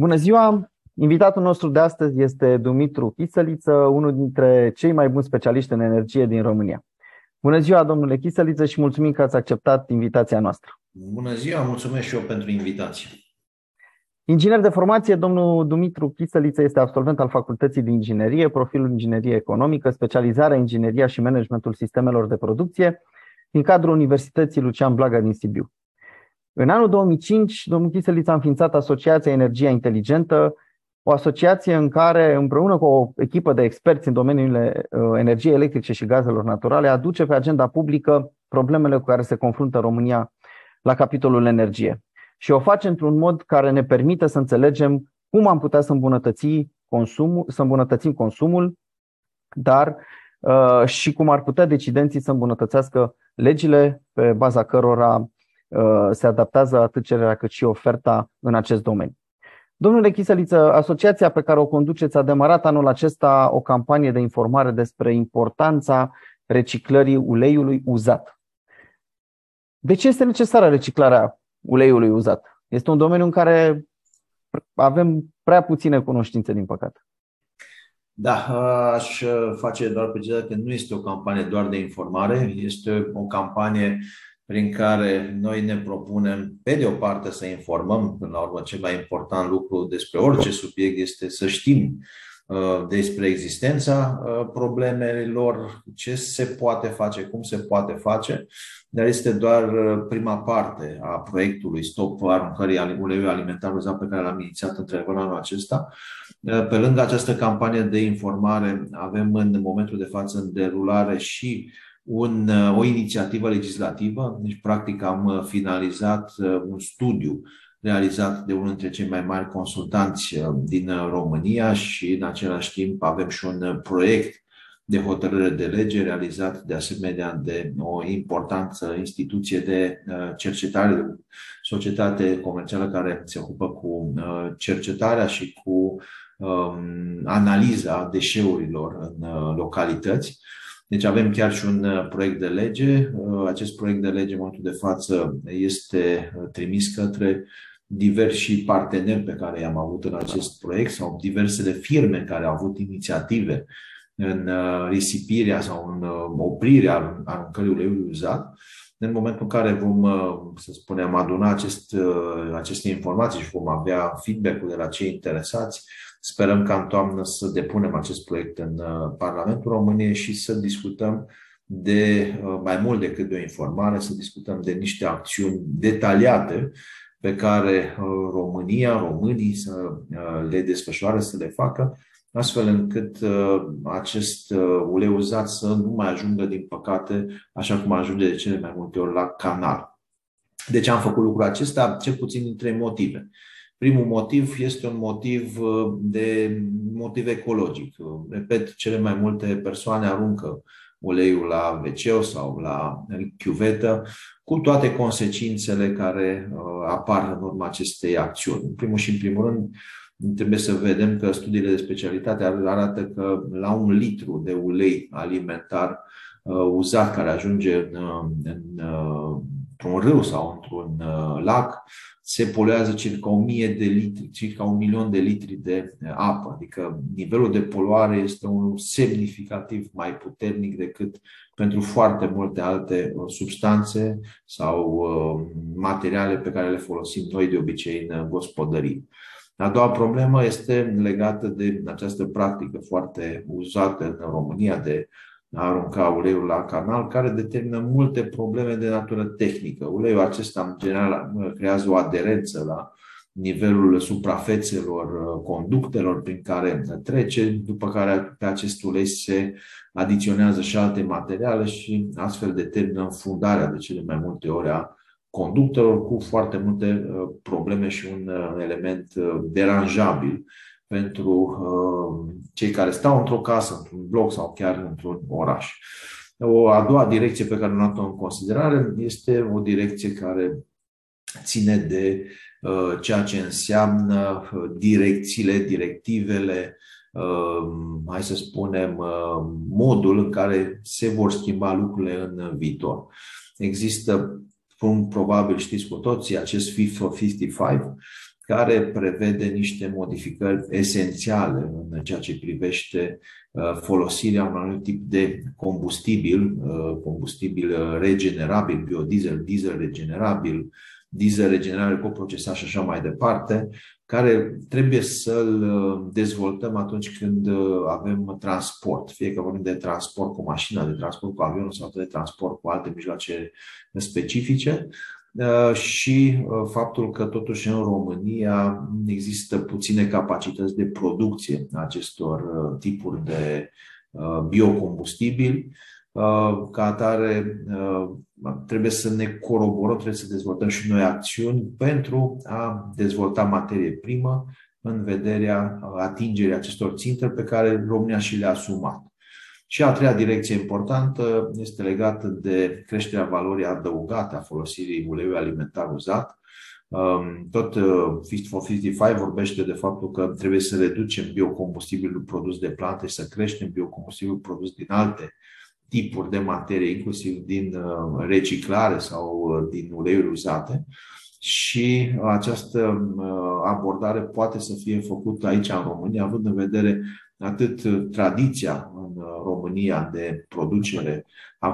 Bună ziua! Invitatul nostru de astăzi este Dumitru Chisăliță, unul dintre cei mai buni specialiști în energie din România. Bună ziua, domnule Chisăliță, și mulțumim că ați acceptat invitația noastră. Bună ziua, mulțumesc și eu pentru invitație. Inginer de formație, domnul Dumitru Chisăliță este absolvent al Facultății de Inginerie, profilul Inginerie Economică, specializarea Ingineria și Managementul Sistemelor de Producție, din cadrul Universității Lucian Blaga din Sibiu. În anul 2005, domnul Chiseliț a înființat Asociația Energia Inteligentă, o asociație în care, împreună cu o echipă de experți în domeniile uh, energiei electrice și gazelor naturale, aduce pe agenda publică problemele cu care se confruntă România la capitolul energie. Și o face într-un mod care ne permite să înțelegem cum am putea să, îmbunătăți consumul, să îmbunătățim consumul, dar uh, și cum ar putea decidenții să îmbunătățească legile pe baza cărora uh, se adaptează atât cererea cât și oferta în acest domeniu. Domnule Chiseliță, asociația pe care o conduceți a demarat anul acesta o campanie de informare despre importanța reciclării uleiului uzat. De ce este necesară reciclarea uleiului uzat? Este un domeniu în care avem prea puține cunoștințe, din păcate. Da, aș face doar pe că nu este o campanie doar de informare, este o campanie prin care noi ne propunem, pe de o parte, să informăm, până la urmă, cel mai important lucru despre orice subiect este să știm uh, despre existența uh, problemelor, ce se poate face, cum se poate face, dar este doar uh, prima parte a proiectului Stop aruncării uleiului alimentar uzat pe care l-am inițiat între anul acesta. Pe lângă această campanie de informare, avem în momentul de față în derulare și un, uh, o inițiativă legislativă. Deci, practic, am uh, finalizat uh, un studiu realizat de unul dintre cei mai mari consultanți din România și, în același timp, avem și un proiect de hotărâre de lege realizat de asemenea de o importantă instituție de cercetare, de societate comercială care se ocupă cu cercetarea și cu um, analiza deșeurilor în localități. Deci avem chiar și un uh, proiect de lege. Uh, acest proiect de lege, în momentul de față, este uh, trimis către diversi parteneri pe care i-am avut în acest proiect sau diversele firme care au avut inițiative în risipirea sau în oprirea aruncării uleiului uzat. În momentul în care vom, să spunem, aduna acest, aceste informații și vom avea feedback-ul de la cei interesați, Sperăm ca în toamnă să depunem acest proiect în uh, Parlamentul României și să discutăm de uh, mai mult decât de o informare, să discutăm de niște acțiuni detaliate pe care uh, România, românii să le desfășoare, să le facă, astfel încât acest ulei uzat să nu mai ajungă, din păcate, așa cum ajunge de cele mai multe ori la canal. De ce am făcut lucrul acesta? Cel puțin din trei motive. Primul motiv este un motiv uh, de motiv ecologic. Repet, cele mai multe persoane aruncă uleiul la wc sau la chiuvetă, cu toate consecințele care uh, apar în urma acestei acțiuni. În primul și în primul rând, trebuie să vedem că studiile de specialitate arată că la un litru de ulei alimentar uh, uzat care ajunge în, în, într-un râu sau într-un lac, se poluează circa 1000 de litri, circa un milion de litri de apă. Adică nivelul de poluare este unul semnificativ mai puternic decât pentru foarte multe alte uh, substanțe sau uh, materiale pe care le folosim noi de obicei în gospodării. A doua problemă este legată de această practică foarte uzată în România de a arunca uleiul la canal, care determină multe probleme de natură tehnică. Uleiul acesta, în general, creează o aderență la nivelul suprafețelor uh, conductelor prin care trece, după care pe acest ulei se adiționează și alte materiale și astfel determină înfundarea de cele mai multe ori a conductelor cu foarte multe uh, probleme și un uh, element deranjabil pentru uh, cei care stau într-o casă, într-un bloc sau chiar într-un oraș. O a doua direcție pe care am luat-o în considerare este o direcție care ține de uh, ceea ce înseamnă uh, direcțiile, directivele, hai să spunem, modul în care se vor schimba lucrurile în viitor. Există, probabil știți cu toții, acest Fit for 55, care prevede niște modificări esențiale în ceea ce privește folosirea unui anumit tip de combustibil, combustibil regenerabil, biodiesel, diesel regenerabil, diesel regenerabil coprocesat și așa mai departe, care trebuie să-l uh, dezvoltăm atunci când uh, avem transport, fie că vorbim de transport cu mașina, de transport cu avionul sau de transport cu alte mijloace specifice uh, și faptul că totuși în România există puține capacități de producție a acestor tipuri de biocombustibili Uh, ca atare, uh, trebuie să ne coroborăm, trebuie să dezvoltăm și noi acțiuni pentru a dezvolta materie primă în vederea atingerii acestor ținte pe care România și le-a asumat. Și a treia direcție importantă este legată de creșterea valorii adăugate a folosirii uleiului alimentar uzat. Um, tot uh, Fit for 55 vorbește de faptul că trebuie să reducem biocombustibilul produs de plante și să creștem biocombustibilul produs din alte tipuri de materie, inclusiv din uh, reciclare sau uh, din uleiuri uzate. Și această uh, abordare poate să fie făcută aici în România, având în vedere atât tradiția în România de producere a,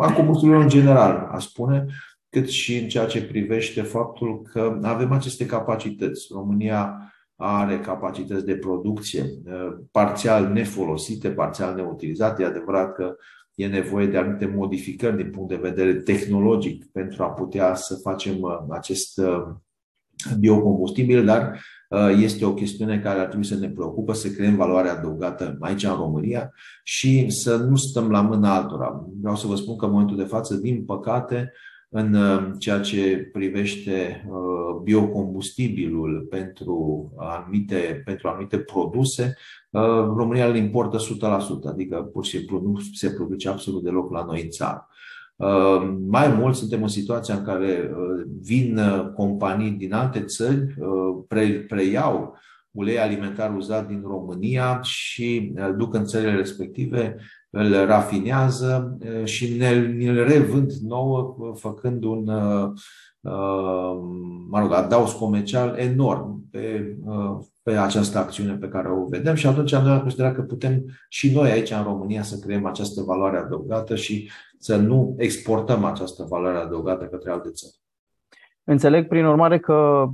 a combustibilor în general, a spune, cât și în ceea ce privește faptul că avem aceste capacități. România are capacități de producție uh, parțial nefolosite, parțial neutilizate. E adevărat că e nevoie de anumite modificări din punct de vedere tehnologic pentru a putea să facem uh, acest uh, biocombustibil, dar este o chestiune care ar trebui să ne preocupă, să creăm valoare adăugată aici în România și să nu stăm la mâna altora. Vreau să vă spun că în momentul de față, din păcate, în uh, ceea ce privește uh, biocombustibilul pentru anumite, pentru anumite produse, uh, România îl importă 100%, adică pur și simplu nu se produce absolut deloc la noi în țară. Mai mult suntem în situația în care vin companii din alte țări, preiau ulei alimentar uzat din România și duc în țările respective îl rafinează și ne, ne revând nouă, făcând un mă rog, adaos comercial enorm pe, pe această acțiune pe care o vedem și atunci am considerat că putem și noi aici în România să creăm această valoare adăugată și să nu exportăm această valoare adăugată către alte țări. Înțeleg, prin urmare, că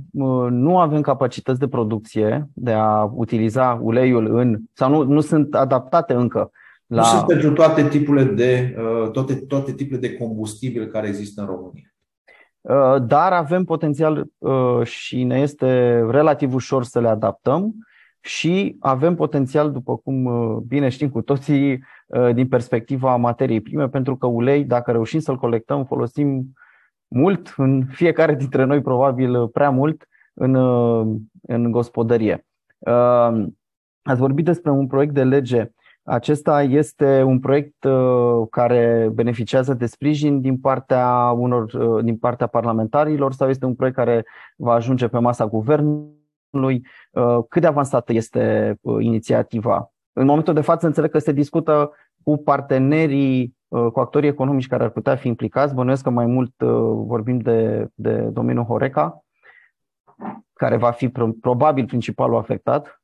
nu avem capacități de producție de a utiliza uleiul în, sau nu, nu sunt adaptate încă la... Nu sunt pentru toate tipurile de, uh, toate, toate tipurile de combustibil care există în România. Uh, dar avem potențial uh, și ne este relativ ușor să le adaptăm și avem potențial, după cum bine știm cu toții, din perspectiva materiei prime, pentru că ulei, dacă reușim să-l colectăm, folosim mult, în fiecare dintre noi probabil prea mult, în, în gospodărie. Ați vorbit despre un proiect de lege acesta este un proiect uh, care beneficiază de sprijin din partea, unor, uh, din partea parlamentarilor sau este un proiect care va ajunge pe masa guvernului? Uh, cât de avansată este inițiativa? În momentul de față înțeleg că se discută cu partenerii, cu actorii economici care ar putea fi implicați. Bănuiesc că mai mult vorbim de, de domeniul Horeca, care va fi probabil principalul afectat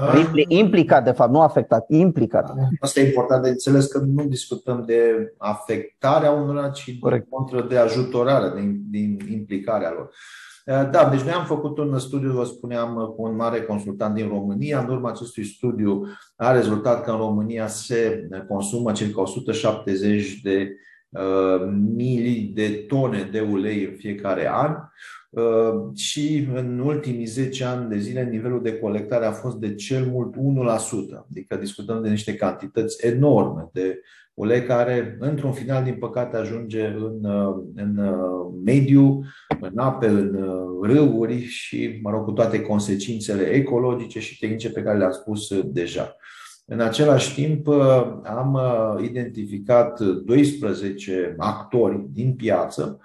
Ah. Implicat, de fapt, nu afectat, implicat. Asta e important de înțeles că nu discutăm de afectarea unora, ci Corect. de, de ajutorare, de, de implicarea lor. Eh, da, deci noi am făcut un studiu, vă spuneam, cu un mare consultant din România. În urma acestui studiu a rezultat că în România se consumă circa 170 de uh, mili de tone de ulei în fiecare an. Uh, și în ultimii 10 ani de zile nivelul de colectare a fost de cel mult 1%, adică discutăm de niște cantități enorme de ulei care, într-un final, din păcate, ajunge în, uh, în uh, mediu, în ape, în râuri și, mă rog, cu toate consecințele ecologice și tehnice pe care le-am spus deja. În același timp, am identificat 12 actori din piață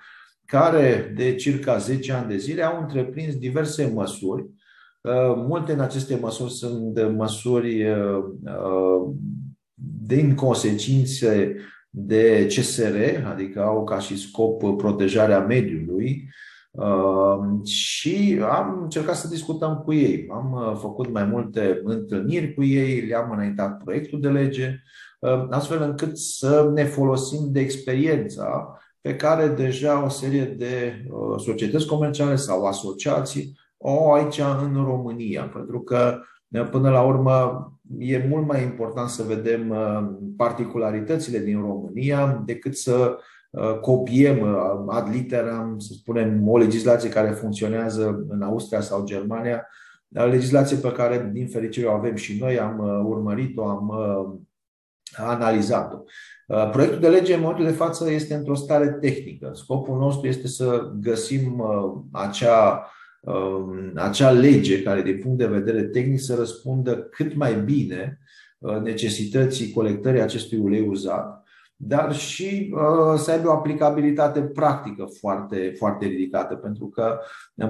care de circa 10 ani de zile au întreprins diverse măsuri. Uh, multe în aceste măsuri sunt măsuri uh, uh, din consecințe de CSR, adică au ca și scop protejarea mediului, și am încercat să discutăm cu ei. Am făcut mai multe întâlniri cu ei, le-am înaintat proiectul de lege, astfel încât să ne folosim de experiența pe care deja o serie de societăți comerciale sau asociații o au aici în România. Pentru că, până la urmă, e mult mai important să vedem particularitățile din România decât să Uh, copiem uh, ad literam, să spunem, o legislație care funcționează în Austria sau Germania, legislație pe care, din fericire, o avem și noi, am uh, urmărit-o, am analizat-o. Proiectul de lege, în momentul de față, este într-o stare tehnică. Scopul nostru este să găsim acea, um, acea lege care, din punct de vedere tehnic, să răspundă cât mai bine necesității colectării acestui ulei uzat dar și uh, să aibă o aplicabilitate practică foarte, foarte ridicată, pentru că,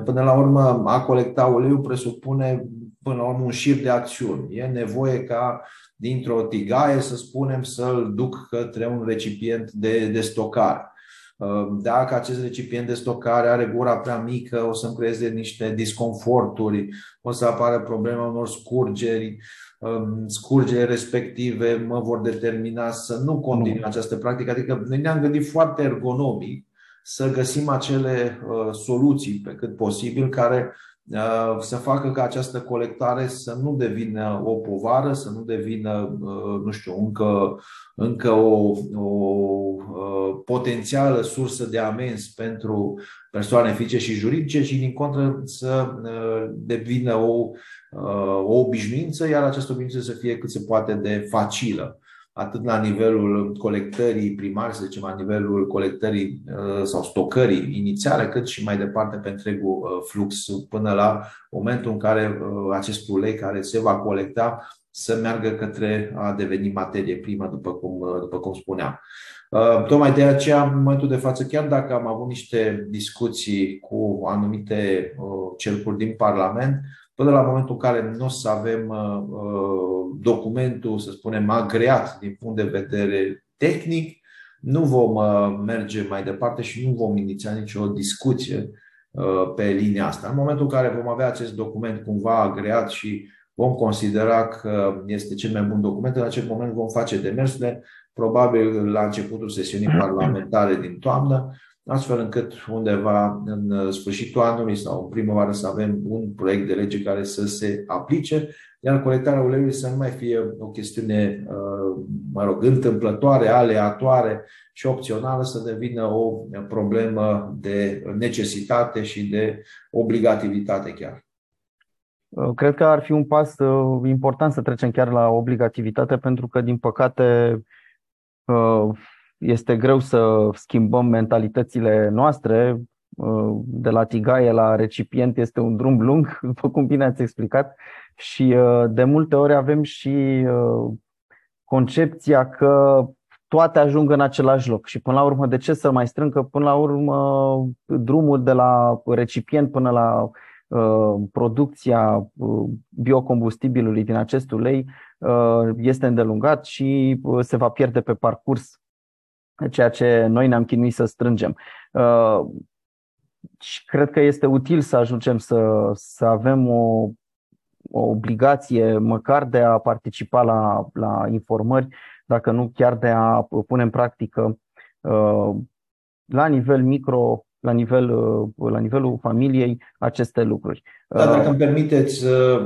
până la urmă, a colecta uleiul presupune, până la urmă, un șir de acțiuni. E nevoie ca dintr-o tigaie, să spunem, să-l duc către un recipient de, de stocare. Uh, dacă acest recipient de stocare are gura prea mică, o să-mi creeze niște disconforturi, o să apară problema unor scurgeri, scurgere respective mă vor determina să nu continui această practică. Adică noi ne-am gândit foarte ergonomic să găsim acele uh, soluții pe cât posibil care uh, să facă ca această colectare să nu devină o povară, să nu devină, uh, nu știu, încă, încă o, o potențială sursă de amenzi pentru persoane fizice și juridice, și din contră să devină o o obișnuință, iar această obișnuință să fie cât se poate de facilă, atât la nivelul colectării primare, să zicem, la nivelul colectării uh, sau stocării inițiale, cât și mai departe pe întregul uh, flux, până la momentul în care uh, acest ulei care se va colecta să meargă către a deveni materie primă, după cum, după cum spuneam. Tocmai de aceea, în momentul de față, chiar dacă am avut niște discuții cu anumite cercuri din Parlament, până la momentul în care nu o să avem uh, uh, documentul, să spunem, agreat din punct de vedere tehnic, nu vom uh, merge mai departe și nu vom iniția nicio discuție pe linia asta. În momentul în care vom avea acest document cumva agreat și vom considera că este cel mai bun document, în acel moment vom face demersurile, probabil la începutul sesiunii parlamentare din toamnă, astfel încât undeva în uh, sfârșitul anului sau în primăvară să avem un proiect de lege care să se aplice, iar colectarea uleiului să nu mai fie o chestiune, uh, mă rog, întâmplătoare, aleatoare și opțională, să devină o problemă de necesitate și de obligativitate chiar. Uh, cred că ar fi un pas important să trecem chiar la obligativitate, pentru că, din păcate, este greu să schimbăm mentalitățile noastre. Uh, de la tigaie la recipient este un drum lung, după cum bine ați explicat, și uh, de multe ori avem și uh, concepția că toate ajung în același loc și până la urmă de ce să mai strâng că până la urmă drumul de la recipient până la producția biocombustibilului din acest ulei este îndelungat și se va pierde pe parcurs ceea ce noi ne-am chinuit să strângem. Uh, și cred că este util să ajungem să, să avem o, o obligație măcar de a participa la, la informări, dacă nu chiar de a pune în practică uh, la nivel micro, la, nivel, uh, la nivelul familiei aceste lucruri. Da, dacă îmi permiteți,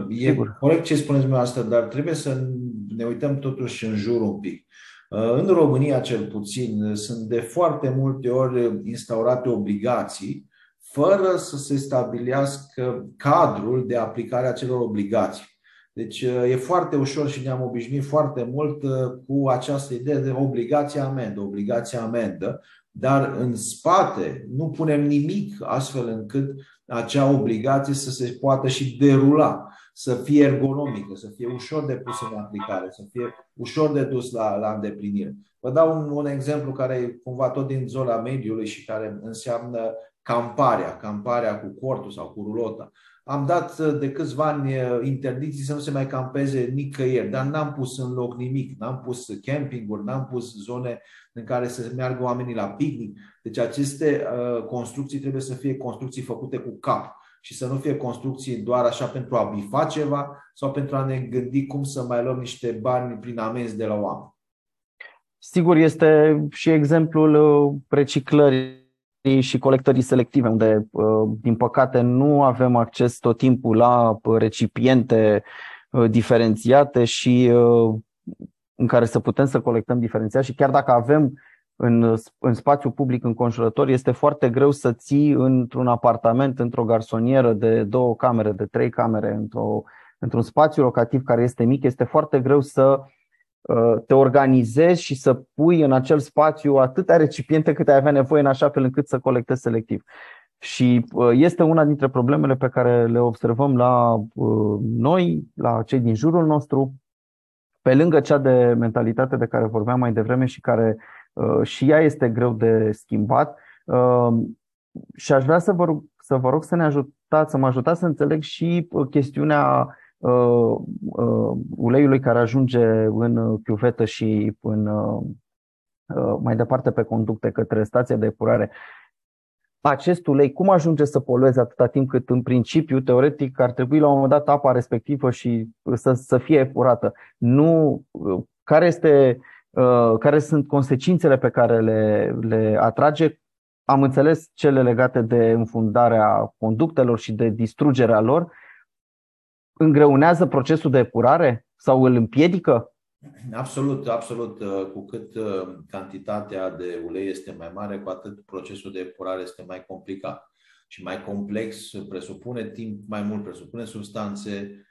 e Sigur. corect ce spuneți asta, dar trebuie să ne uităm totuși în jur un pic. Uh, în România, cel puțin, sunt de foarte multe ori instaurate obligații fără să se stabilească cadrul de aplicare a celor obligații. Deci uh, e foarte ușor și ne-am obișnuit foarte mult uh, cu această idee de obligație amendă, obligație amendă, dar în spate nu punem nimic astfel încât acea obligație să se poată și derula să fie ergonomică, să fie ușor de pus în aplicare, să fie ușor de dus la, la îndeplinire. Vă dau un, un exemplu care e cumva tot din zona mediului și care înseamnă camparea, camparea cu cortul sau cu rulota. am dat de câțiva ani interdicții să nu se mai campeze nicăieri, dar n-am pus în loc nimic, n-am pus campinguri, n-am pus zone în care să meargă oamenii la picnic. Deci aceste construcții trebuie să fie construcții făcute cu cap și să nu fie construcții doar așa pentru a bifa ceva sau pentru a ne gândi cum să mai luăm niște bani prin amenzi de la oameni. Sigur, este și exemplul uh, reciclării și colectării selective, unde, uh, din păcate, nu avem acces tot timpul la recipiente uh, diferențiate și în care să putem să colectăm diferențiat și chiar dacă avem în, în spațiu public înconjurător, este foarte greu să ții într-un apartament, într-o garsonieră de două camere, de trei camere, într-o, într-un spațiu locativ care este mic, este foarte greu să uh, te organizezi și să pui în acel spațiu atâtea recipiente cât ai avea nevoie în așa fel încât să colectezi selectiv. Și uh, este una dintre problemele pe care le observăm la uh, noi, la cei din jurul nostru, pe lângă cea de mentalitate de care vorbeam mai devreme și care Uh, și ea este greu de schimbat. Uh, și aș vrea să vă rog să, vă rog să ne ajutați, să mă ajutați să înțeleg și uh, chestiunea uleiului care ajunge în chiuvetă și în, mai departe pe conducte către stația de epurare. Acest ulei cum ajunge să polueze atâta timp cât în principiu, teoretic, ar trebui la un moment dat apa respectivă și să, să fie epurată? Nu, care este Uh, care sunt consecințele pe care le, le atrage. Am înțeles cele legate de înfundarea conductelor și de distrugerea lor. Îngreunează procesul de epurare sau îl împiedică? Absolut, absolut. Uh, cu cât uh, cantitatea de ulei este mai mare, cu atât procesul de epurare este mai complicat și mai complex, presupune timp mai mult, presupune substanțe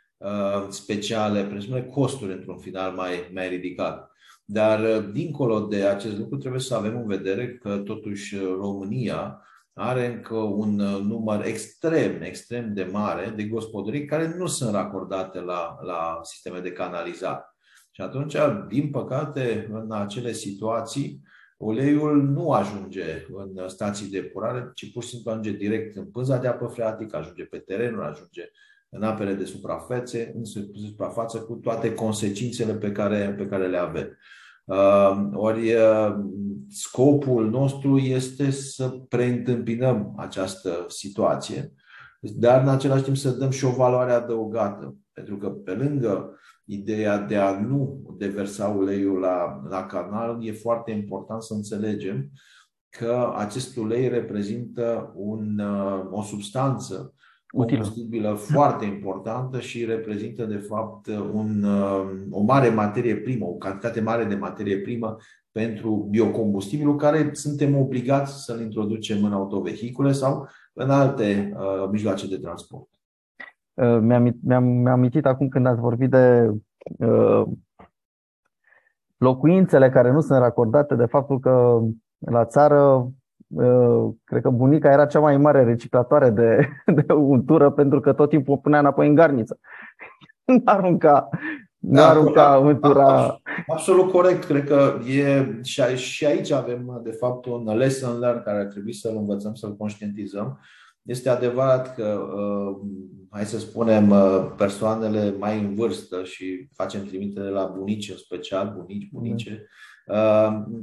speciale, presupune costuri într-un final mai, mai ridicat. Dar, uh, dincolo de acest lucru, trebuie să avem în vedere că, totuși, uh, România are încă un uh, număr extrem, extrem de mare de gospodării care nu sunt racordate la, la sisteme de canalizare. Și atunci, din păcate, în acele situații, uleiul nu ajunge în stații de epurare, ci pur și simplu ajunge direct în pânza de apă freatică, ajunge pe terenul, ajunge în apele de suprafețe, în suprafață, cu toate consecințele pe care, pe care le avem. Uh, ori uh, scopul nostru este să preîntâmpinăm această situație, dar în același timp să dăm și o valoare adăugată. Pentru că pe lângă ideea de a nu deversa uleiul la, la canal, e foarte important să înțelegem că acest ulei reprezintă un, uh, o substanță combustibilă foarte importantă și reprezintă, de fapt, un, o mare materie primă, o cantitate mare de materie primă pentru biocombustibilul, care suntem obligați să-l introducem în autovehicule sau în alte uh, mijloace de transport. Uh, mi-am, mi-am, mi-am amintit acum când ați vorbit de uh, locuințele care nu sunt racordate, de faptul că la țară Uh, cred că bunica era cea mai mare reciclatoare de, de untură pentru că tot timpul o punea înapoi în garniță. nu arunca, nu da, arunca untura. Absolut corect. Cred că e, și aici avem, de fapt, un lesson learned care ar trebui să-l învățăm, să-l conștientizăm. Este adevărat că, uh, hai să spunem, uh, persoanele mai în vârstă și facem trimitere la bunici în special, bunici, bunice, mm în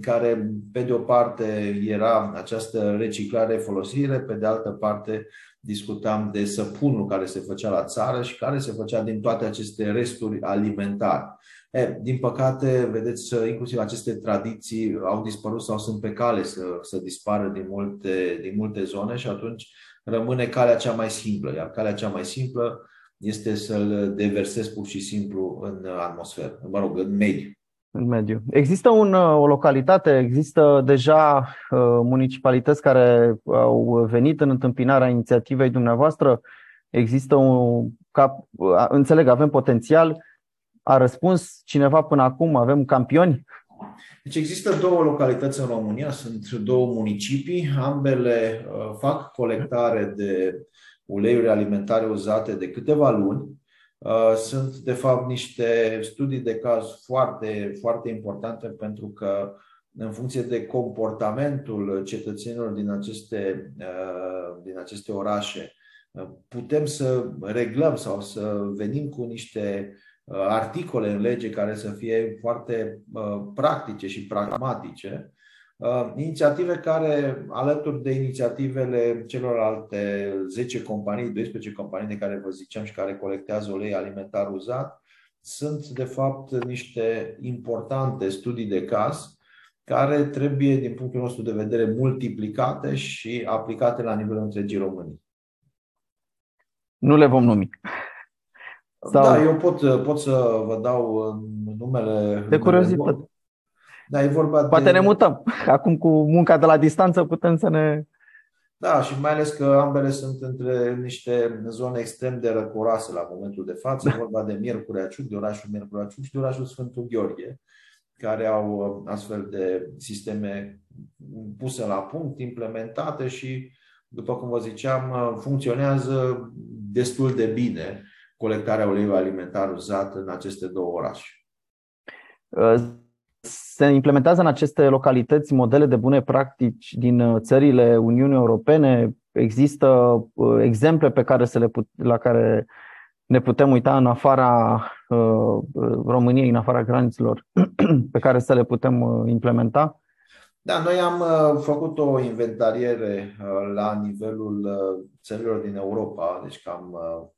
care, pe de o parte, era această reciclare, folosire, pe de altă parte, discutam de săpunul care se făcea la țară și care se făcea din toate aceste resturi alimentare. E, din păcate, vedeți, inclusiv aceste tradiții au dispărut sau sunt pe cale să, să dispară din multe, din multe zone și atunci rămâne calea cea mai simplă. Iar calea cea mai simplă este să-l deversezi pur și simplu în atmosferă, mă rog, în mediu în mediu. Există un, uh, o localitate, există deja uh, municipalități care au venit în întâmpinarea inițiativei dumneavoastră? Există un, cap, uh, înțeleg, avem potențial, a răspuns cineva până acum, avem campioni? Deci există două localități în România, sunt două municipii, ambele fac colectare de uleiuri alimentare uzate de câteva luni Uh, sunt, de fapt, niște studii de caz foarte, foarte importante pentru că, în funcție de comportamentul cetățenilor din aceste, uh, din aceste orașe, putem să reglăm sau să venim cu niște articole în lege care să fie foarte practice și pragmatice, inițiative care, alături de inițiativele celorlalte 10 companii, 12 companii de care vă ziceam și care colectează ulei alimentar uzat, sunt de fapt niște importante studii de caz care trebuie, din punctul nostru de vedere, multiplicate și aplicate la nivelul întregii Românii. Nu le vom numi. Sau... Da, eu pot, pot să vă dau numele. De curiozitate. Da, e vorba Poate de... ne mutăm. Acum cu munca de la distanță putem să ne... Da, și mai ales că ambele sunt între niște zone extrem de răcoroase la momentul de față. E vorba de Miercurea Ciuc, de orașul Miercurea Ciuc și de orașul Sfântul Gheorghe, care au uh, astfel de sisteme puse la punct, implementate și, după cum vă ziceam, uh, funcționează destul de bine colectarea uleiului alimentar uzat în aceste două orașe. Uh, se implementează în aceste localități modele de bune practici din uh, țările Uniunii Europene? Există uh, exemple pe care să le put, la care ne putem uita în afara uh, României, în afara granițelor, pe care să le putem implementa? Da, noi am făcut o inventariere la nivelul țărilor din Europa, deci cam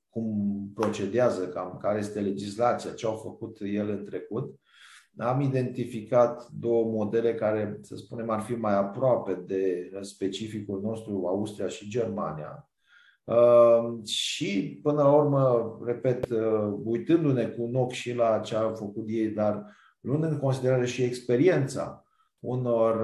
cum procedează, cam care este legislația, ce au făcut ele în trecut am identificat două modele care, să spunem, ar fi mai aproape de specificul nostru, Austria și Germania. Uh, și, până la urmă, repet, uh, uitându-ne cu un ochi și la ce au făcut ei, dar luând în considerare și experiența unor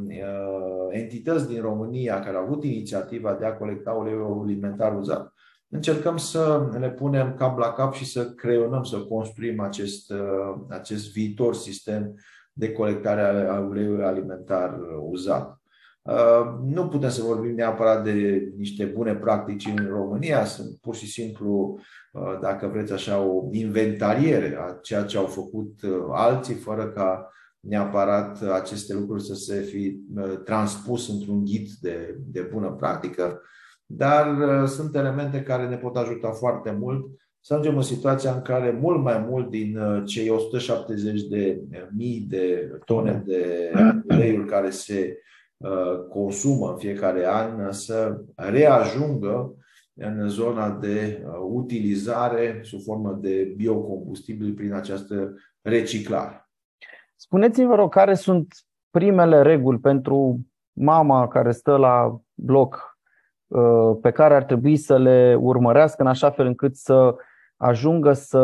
uh, entități din România care au avut inițiativa de a colecta uleiul alimentar uzat, încercăm să le punem cap la cap și să creionăm, să construim acest, uh, acest viitor sistem de colectare a uleiului alimentar uzat. Uh, nu putem să vorbim neapărat de niște bune practici în România, sunt pur și simplu, uh, dacă vreți așa, o inventariere a ceea ce au făcut alții, fără ca neapărat aceste lucruri să se fi transpus într-un ghid de, de bună practică dar uh, sunt elemente care ne pot ajuta foarte mult să ajungem în situația în care mult mai mult din uh, cei 170 de mii de tone de uleiuri care se uh, consumă în fiecare an să reajungă în zona de utilizare sub formă de biocombustibil prin această reciclare. Spuneți-mi, vă rog, care sunt primele reguli pentru mama care stă la bloc Uh, pe care ar trebui să le urmărească în așa fel încât să ajungă să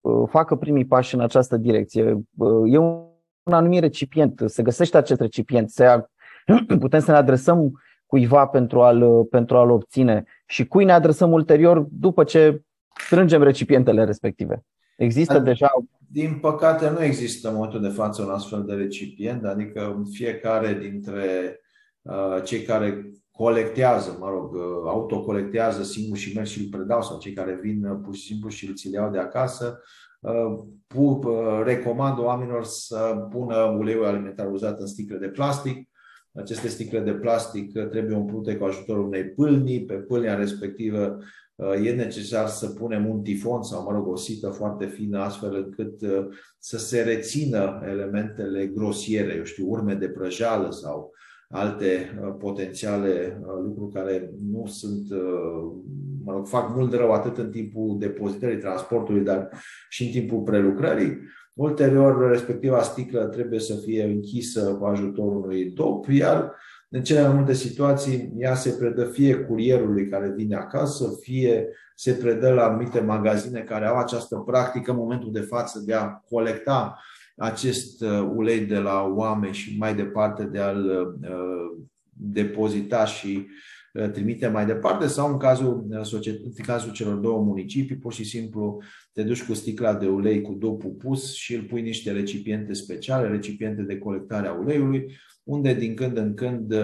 uh, facă primii pași în această direcție. Uh, e un anumit recipient, se găsește acest recipient, se, putem să ne adresăm cuiva pentru a-l, pentru a-l obține și cui ne adresăm ulterior după ce strângem recipientele respective. Există deja. Din păcate, nu există în momentul de față un astfel de recipient, adică fiecare dintre uh, cei care colectează, mă rog, uh, autocolectează singur și merg și îl predau sau cei care vin uh, pur și simplu și îl ți le iau de acasă, uh, recomand oamenilor să pună uleiul alimentar uzat în sticle de plastic. Aceste sticle de plastic trebuie umplute cu ajutorul unei pâlnii. Pe pâlnia respectivă e necesar să punem un tifon sau, mă rog, o sită foarte fină, astfel încât să se rețină elementele grosiere, eu știu, urme de prăjală sau alte uh, potențiale uh, lucruri care nu sunt, uh, mă rog, fac mult rău atât în timpul depozitării transportului, dar și în timpul prelucrării. Ulterior, respectiva sticlă trebuie să fie închisă cu ajutorul unui dop, iar în cele mai multe situații ea se predă fie curierului care vine acasă, fie se predă la anumite magazine care au această practică în momentul de față de a colecta acest uh, ulei de la oameni și mai departe de a-l uh, depozita și uh, trimite mai departe sau în cazul, în cazul celor două municipii, pur și simplu te duci cu sticla de ulei cu dopul pus și îl pui niște recipiente speciale, recipiente de colectare a uleiului, unde din când în când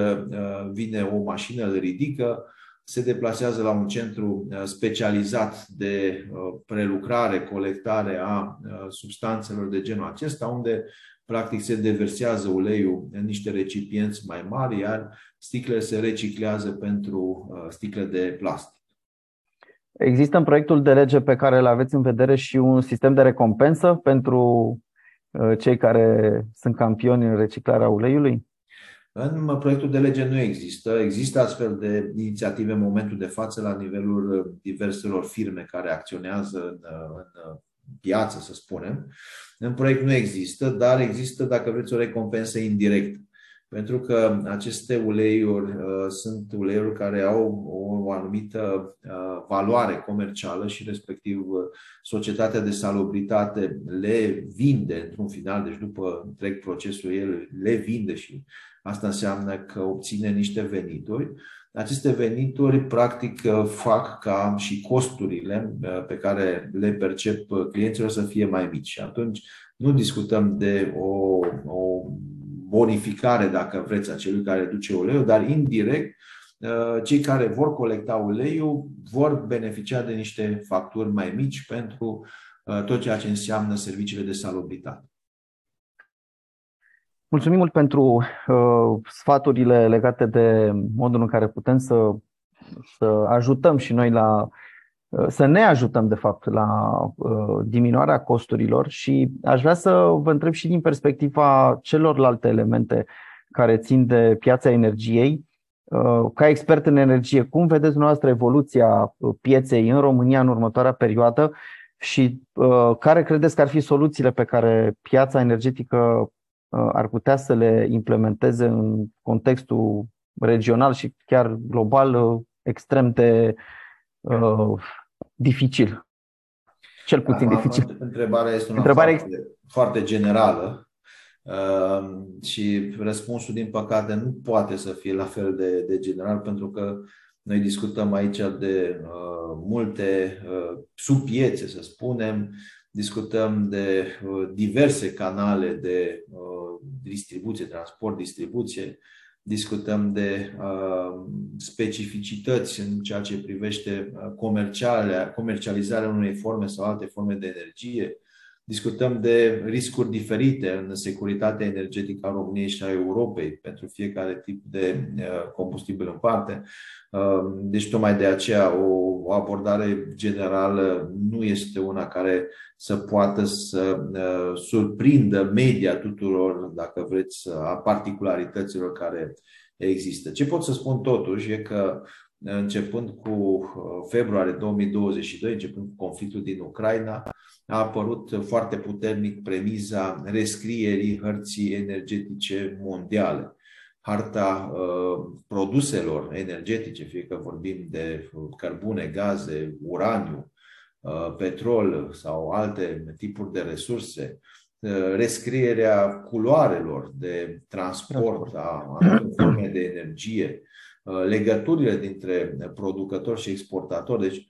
vine o mașină, îl ridică, se deplasează la un centru uh, specializat de uh, prelucrare, colectare a uh, substanțelor de genul acesta, unde practic se deversează uleiul în niște recipienți mai mari, iar sticlele se reciclează pentru sticle de plastic. Există în proiectul de lege pe care îl aveți în vedere și un sistem de recompensă pentru cei care sunt campioni în reciclarea uleiului? În proiectul de lege nu există. Există astfel de inițiative în momentul de față la nivelul diverselor firme care acționează în, în piață, să spunem. În proiect nu există, dar există, dacă vreți, o recompensă indirectă. Pentru că aceste uleiuri uh, sunt uleiuri care au o, o anumită uh, valoare comercială și respectiv uh, societatea de salubritate le vinde într-un final, deci după întreg procesul el le vinde și asta înseamnă că obține niște venituri. Aceste venituri, practic, fac ca și costurile pe care le percep clienților să fie mai mici. Și atunci nu discutăm de o, o bonificare, dacă vreți, a celui care duce uleiul, dar indirect cei care vor colecta uleiul vor beneficia de niște facturi mai mici pentru tot ceea ce înseamnă serviciile de salubritate. Mulțumim mult pentru uh, sfaturile legate de modul în care putem să, să ajutăm și noi la uh, să ne ajutăm, de fapt, la uh, diminuarea costurilor și aș vrea să vă întreb și din perspectiva celorlalte elemente care țin de piața energiei. Uh, ca expert în energie, cum vedeți dumneavoastră evoluția pieței în România în următoarea perioadă și uh, care credeți că ar fi soluțiile pe care piața energetică Uh, ar putea să le implementeze în contextul regional și chiar global uh, extrem de uh, dificil. Cel puțin da, dificil. Întrebarea este una Întrebarea foarte, foarte generală uh, și răspunsul, din păcate, nu poate să fie la fel de, de general, pentru că noi discutăm aici de uh, multe uh, subpiețe, să spunem, discutăm de uh, diverse canale de uh, distribuție, transport, distribuție, discutăm de uh, specificități în ceea ce privește comercializarea unei forme sau alte forme de energie, Discutăm de riscuri diferite în securitatea energetică a României și a Europei pentru fiecare tip de uh, combustibil în parte. Uh, deci, tocmai de aceea, o abordare generală nu este una care să poată să uh, surprindă media tuturor, dacă vreți, a particularităților care există. Ce pot să spun totuși e că începând cu februarie 2022, începând cu conflictul din Ucraina, a apărut foarte puternic premiza rescrierii hărții energetice mondiale. Harta uh, produselor energetice, fie că vorbim de cărbune, gaze, uraniu, uh, petrol sau alte tipuri de resurse, uh, rescrierea culoarelor de transport a anumitor forme de energie, uh, legăturile dintre producători și exportatori. Deci,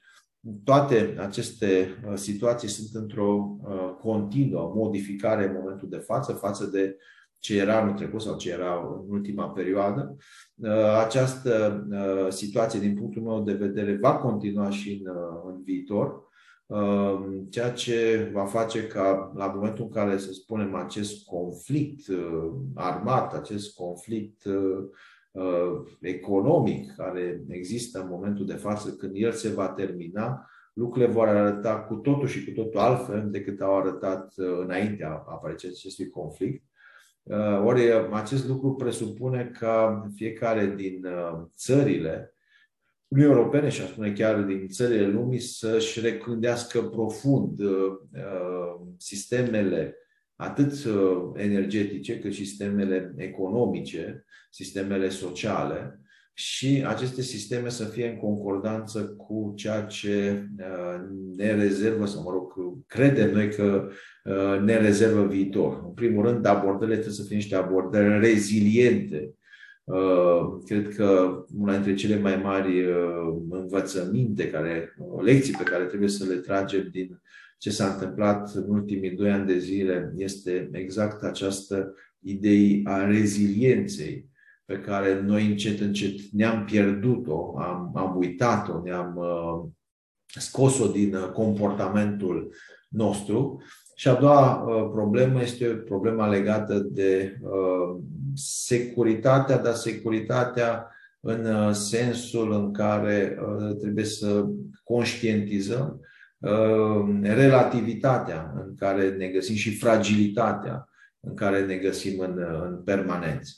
toate aceste uh, situații sunt într-o uh, continuă modificare în momentul de față, față de ce era anul trecut sau ce era în ultima perioadă. Uh, această situație, din punctul meu de vedere, va continua și în, în viitor, ceea ce va face ca, la momentul în care, să spunem, acest conflict armat, acest conflict Uh, economic care există în momentul de față, când el se va termina, lucrurile vor arăta cu totul și cu totul altfel decât au arătat uh, înaintea apariției acestui conflict. Uh, ori acest lucru presupune ca fiecare din țările Uniunii Europene și aș spune chiar din țările lumii să-și recândească profund sistemele atât energetice cât și sistemele economice sistemele sociale și aceste sisteme să fie în concordanță cu ceea ce uh, ne rezervă, sau mă rog, credem noi că uh, ne rezervă viitor. În primul rând, abordările trebuie să fie niște abordări reziliente. Uh, cred că una dintre cele mai mari învățăminte, care, lecții pe care trebuie să le tragem din ce s-a întâmplat în ultimii doi ani de zile este exact această idee a rezilienței pe care noi încet, încet ne-am pierdut-o, am, am uitat-o, ne-am uh, scos-o din uh, comportamentul nostru. Și a doua uh, problemă este problema legată de uh, securitatea, dar securitatea în sensul în care trebuie să conștientizăm relativitatea în care ne găsim și fragilitatea în care ne găsim în, în permanență.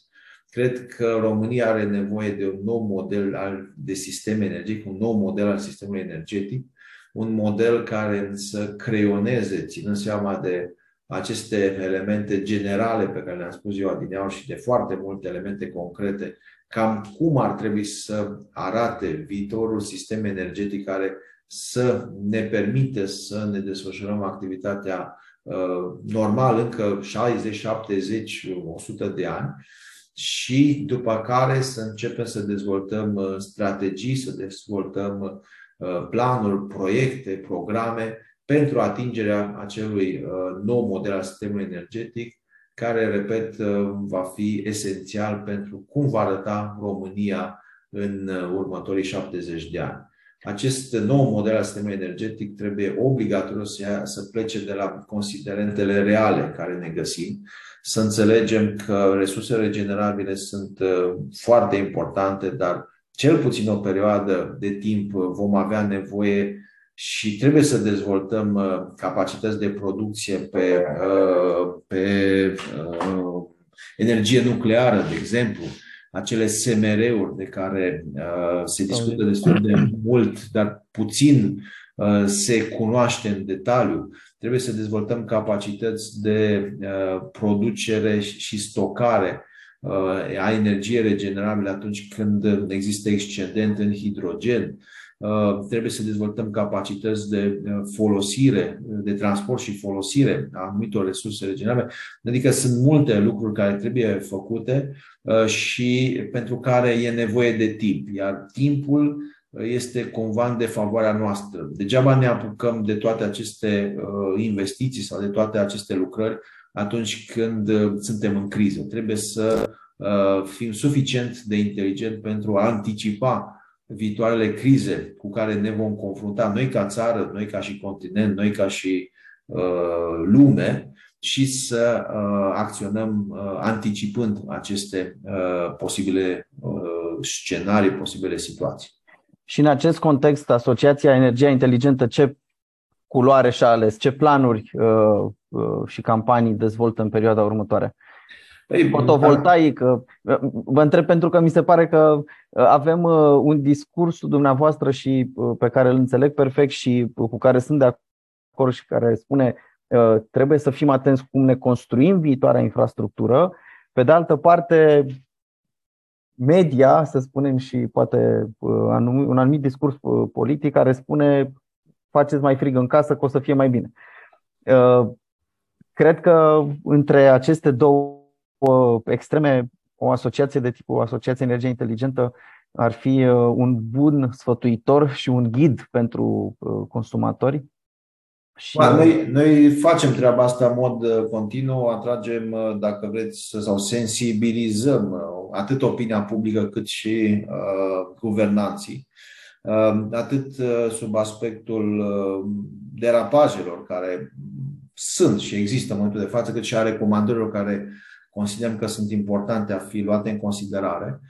Cred că România are nevoie de un nou model al, de sistem energetic, un nou model al sistemului energetic, un model care să creioneze, ținând seama de aceste elemente generale pe care le-am spus eu adineaur și de foarte multe elemente concrete, cam cum ar trebui să arate viitorul sistem energetic care să ne permite să ne desfășurăm activitatea uh, normal încă 60, 70, 100 de ani și după care să începem să dezvoltăm uh, strategii, să dezvoltăm uh, planuri, proiecte, programe pentru atingerea acelui uh, nou model al sistemului energetic, care, repet, va fi esențial pentru cum va arăta România în următorii 70 de ani. Acest nou model al sistemului energetic trebuie obligatoriu să, ia, să plece de la considerentele reale care ne găsim, să înțelegem că resursele regenerabile sunt uh, foarte importante, dar cel puțin o perioadă de timp vom avea nevoie și trebuie să dezvoltăm uh, capacități de producție pe, uh, pe energie nucleară, de exemplu, acele SMR-uri de care se discută destul de mult, dar puțin se cunoaște în detaliu. Trebuie să dezvoltăm capacități de uh, producere și stocare uh, a energiei regenerabile atunci când există excedent în hidrogen. Uh, trebuie să dezvoltăm capacități de folosire, de transport și folosire a anumitor resurse regenerabile. Adică sunt multe lucruri care trebuie făcute și pentru care e nevoie de timp. Iar timpul este cumva în defavoarea noastră. Degeaba ne apucăm de toate aceste uh, investiții sau de toate aceste lucrări atunci când uh, suntem în criză. Trebuie să uh, fim suficient de inteligent pentru a anticipa viitoarele crize cu care ne vom confrunta noi ca țară, noi ca și continent, noi ca și lume și să acționăm anticipând aceste posibile scenarii, posibile situații. Și în acest context, Asociația Energia Inteligentă ce culoare și-a ales, ce planuri uh, uh, și campanii dezvoltă în perioada următoare? Ei, Fotovoltaică. Uh, vă întreb pentru că mi se pare că uh, avem uh, un discurs dumneavoastră și pe care îl înțeleg perfect și cu care sunt de acord și care spune trebuie să fim atenți cum ne construim viitoarea infrastructură. Pe de altă parte, media, să spunem, și poate uh, un anumit discurs uh, politic care spune faceți mai frig în casă că o să fie mai bine. Uh, cred că între aceste două extreme, o asociație de tip o asociație energie inteligentă ar fi un bun sfătuitor și un ghid pentru consumatori. Și... Ba, noi, noi facem treaba asta în mod uh, continuu, atragem, uh, dacă vreți, sau sensibilizăm uh, atât opinia publică cât și uh, guvernanții, uh, atât uh, sub aspectul uh, derapajelor care sunt și există în momentul de față, cât și a recomandărilor care considerăm că sunt importante a fi luate în considerare.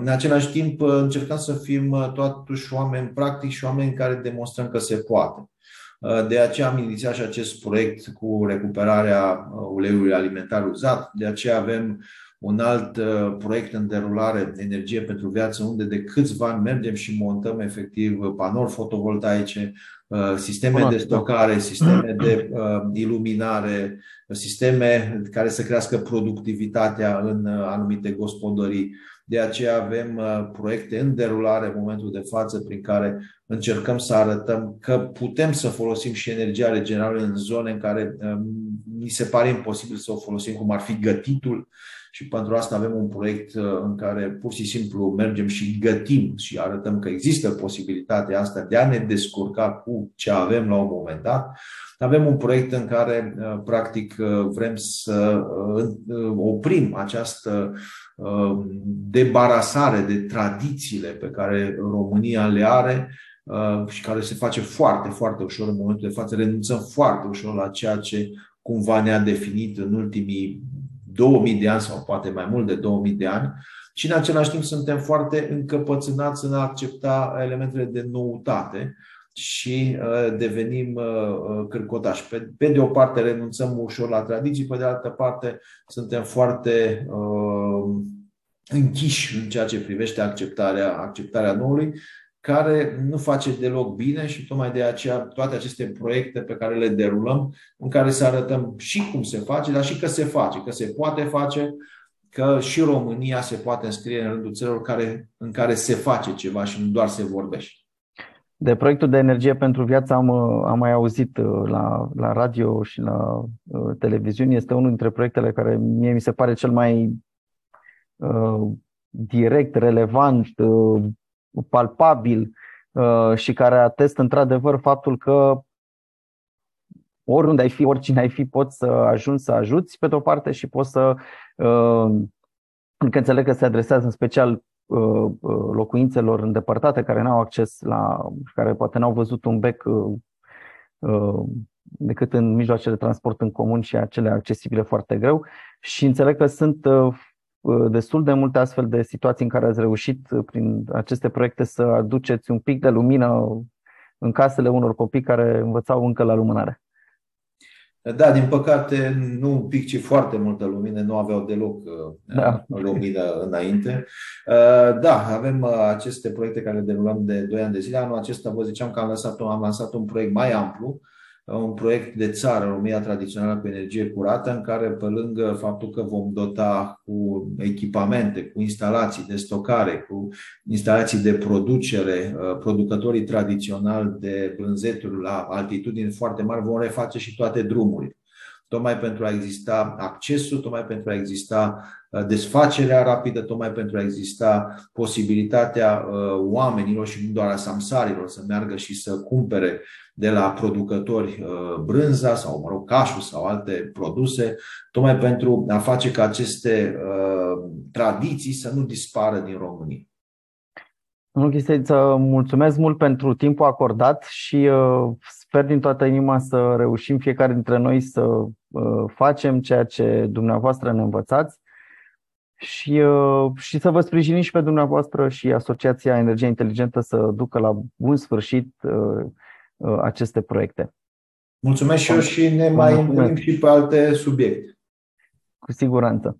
În același timp, încercăm să fim totuși oameni practici și oameni care demonstrăm că se poate. Uh, de aceea am inițiat și acest proiect cu recuperarea uh, uleiului alimentar uzat. De aceea avem un alt uh, proiect în derulare, Energie pentru Viață, unde de câțiva ani mergem și montăm efectiv panouri fotovoltaice, sisteme de stocare, sisteme de iluminare, sisteme care să crească productivitatea în anumite gospodării. De aceea avem proiecte în derulare în momentul de față prin care încercăm să arătăm că putem să folosim și energia regenerabilă în zone în care mi se pare imposibil să o folosim, cum ar fi gătitul, și pentru asta avem un proiect uh, în care pur și simplu mergem și gătim și arătăm că există posibilitatea asta de a ne descurca cu ce avem la un moment dat. Avem un proiect în care, uh, practic, uh, vrem să oprim această debarasare de tradițiile pe care România le are și care se face foarte, foarte ușor în momentul de față. Renunțăm foarte ușor la ceea ce cumva ne-a definit în ultimii 2000 de ani sau poate mai mult de 2000 de ani și în același timp suntem foarte încăpățânați în a accepta elementele de noutate și uh, devenim uh, cârcotași. Pe, pe de o parte renunțăm ușor la tradiții, pe de altă parte suntem foarte uh, închiși în ceea ce privește acceptarea, acceptarea noului, care nu face deloc bine și tocmai de aceea toate aceste proiecte pe care le derulăm, în care să arătăm și cum se face, dar și că se face, că se poate face, că și România se poate înscrie în rândul țărilor care, în care se face ceva și nu doar se vorbește. De proiectul de energie pentru viață am, am mai auzit uh, la, la radio și la uh, televiziune. Este unul dintre proiectele care mie mi se pare cel mai uh, direct, relevant, uh, palpabil uh, și care atestă într-adevăr faptul că oriunde ai fi, oricine ai fi, poți să ajungi să ajuți pe de-o parte și poți să, uh, încă înțeleg că se adresează în special uh, locuințelor îndepărtate care nu au acces la, care poate n-au văzut un bec decât în mijloace de transport în comun și acele accesibile foarte greu și înțeleg că sunt Uh, destul de multe astfel de situații în care ați reușit uh, prin aceste proiecte să aduceți un pic de lumină în casele unor copii care învățau încă la lumânare. Da, din păcate, nu un pic, ci foarte multă lumină, nu aveau deloc uh, da. lumină înainte. Da, avem aceste proiecte care le derulăm de 2 ani de zile. Anul acesta vă ziceam că am lansat, am lansat un proiect mai amplu, un proiect de țară, România tradițională cu energie curată, în care, pe lângă faptul că vom dota cu echipamente, cu instalații de stocare, cu instalații de producere, uh, producătorii tradiționali de brânzeturi la altitudini foarte mari, vom reface și toate drumurile. Tocmai pentru a exista accesul, tocmai pentru a exista uh, desfacerea rapidă, tocmai pentru a exista posibilitatea uh, oamenilor și nu doar a samsarilor să meargă și să cumpere de la producători uh, brânza sau, mă rog, cașul sau alte produse, tocmai pentru a face ca aceste tradiții să nu dispară din România. Domnul Chiseliță, mulțumesc mult pentru timpul acordat și sper din toată inima să reușim fiecare dintre noi să Uh, facem ceea ce dumneavoastră ne învățați și, uh, și să vă sprijinim și pe dumneavoastră și Asociația Energie Inteligentă să ducă la bun sfârșit uh, aceste proiecte. Mulțumesc și eu și ne mai întâlnim și pe alte subiecte. Cu siguranță.